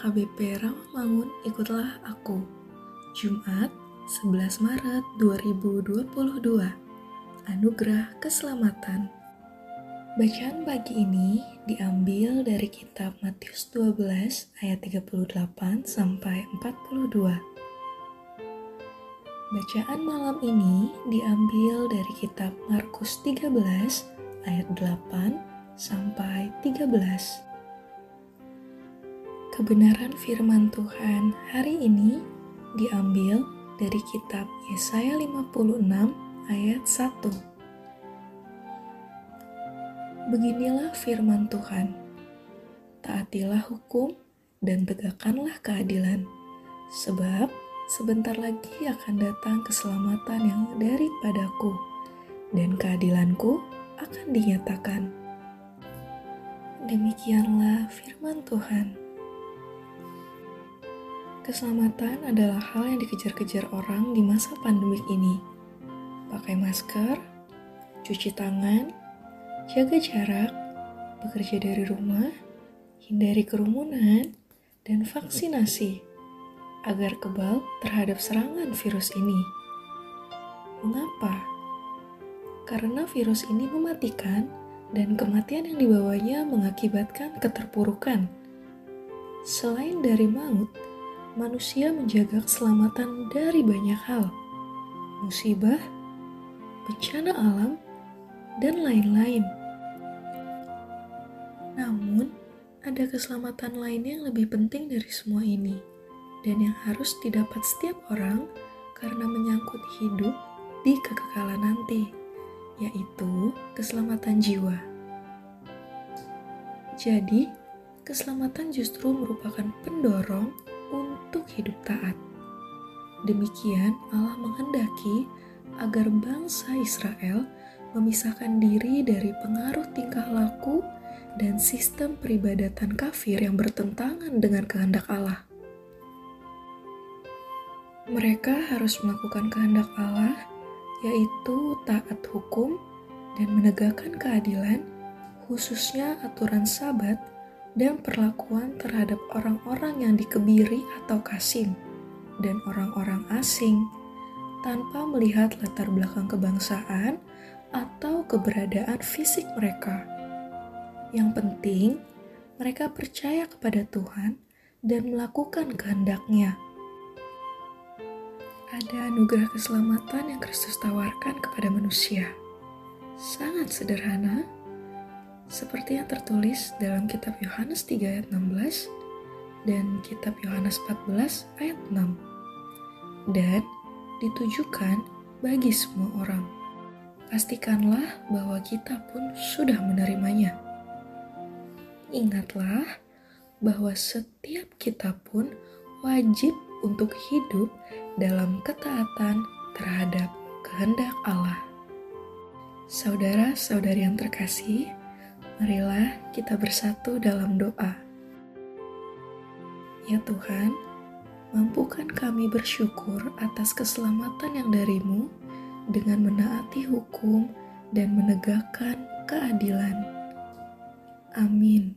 HKBP Rawamangun Ikutlah Aku. Jumat 11 Maret 2022 Anugerah Keselamatan. Bacaan pagi ini diambil dari kitab Matius 12 ayat 38 sampai 42 Bacaan malam ini diambil dari kitab Markus 13 ayat 8 sampai 13 Kebenaran firman Tuhan hari ini diambil dari kitab Yesaya 56 ayat 1. Beginilah firman Tuhan. Taatilah hukum dan tegakkanlah keadilan, sebab sebentar lagi akan datang keselamatan yang daripadaku, dan keadilanku akan dinyatakan. Demikianlah firman Tuhan. Keselamatan adalah hal yang dikejar-kejar orang di masa pandemik ini. Pakai masker, cuci tangan, jaga jarak, bekerja dari rumah, hindari kerumunan, dan vaksinasi agar kebal terhadap serangan virus ini. Mengapa? Karena virus ini mematikan dan kematian yang dibawanya mengakibatkan keterpurukan. Selain dari maut, manusia menjaga keselamatan dari banyak hal, musibah, bencana alam, dan lain-lain. Namun, ada keselamatan lain yang lebih penting dari semua ini, dan yang harus didapat setiap orang karena menyangkut hidup di kekekalan nanti, yaitu keselamatan jiwa. Jadi, keselamatan justru merupakan pendorong untuk hidup taat. Demikian Allah menghendaki agar bangsa Israel memisahkan diri dari pengaruh tingkah laku dan sistem peribadatan kafir yang bertentangan dengan kehendak Allah. Mereka harus melakukan kehendak Allah, yaitu taat hukum dan menegakkan keadilan, khususnya aturan Sabat dan perlakuan terhadap orang-orang yang dikebiri atau kasim dan orang-orang asing tanpa melihat latar belakang kebangsaan atau keberadaan fisik mereka. Yang penting, mereka percaya kepada Tuhan dan melakukan kehendaknya. Ada anugerah keselamatan yang Kristus tawarkan kepada manusia. Sangat sederhana, seperti yang tertulis dalam kitab Yohanes 3 ayat 16 dan kitab Yohanes 14 ayat 6 dan ditujukan bagi semua orang. Pastikanlah bahwa kita pun sudah menerimanya. Ingatlah bahwa setiap kita pun wajib untuk hidup dalam ketaatan terhadap kehendak Allah. Saudara-saudari yang terkasih, Marilah kita bersatu dalam doa. Ya Tuhan, mampukan kami bersyukur atas keselamatan yang darimu dengan menaati hukum dan menegakkan keadilan. Amin.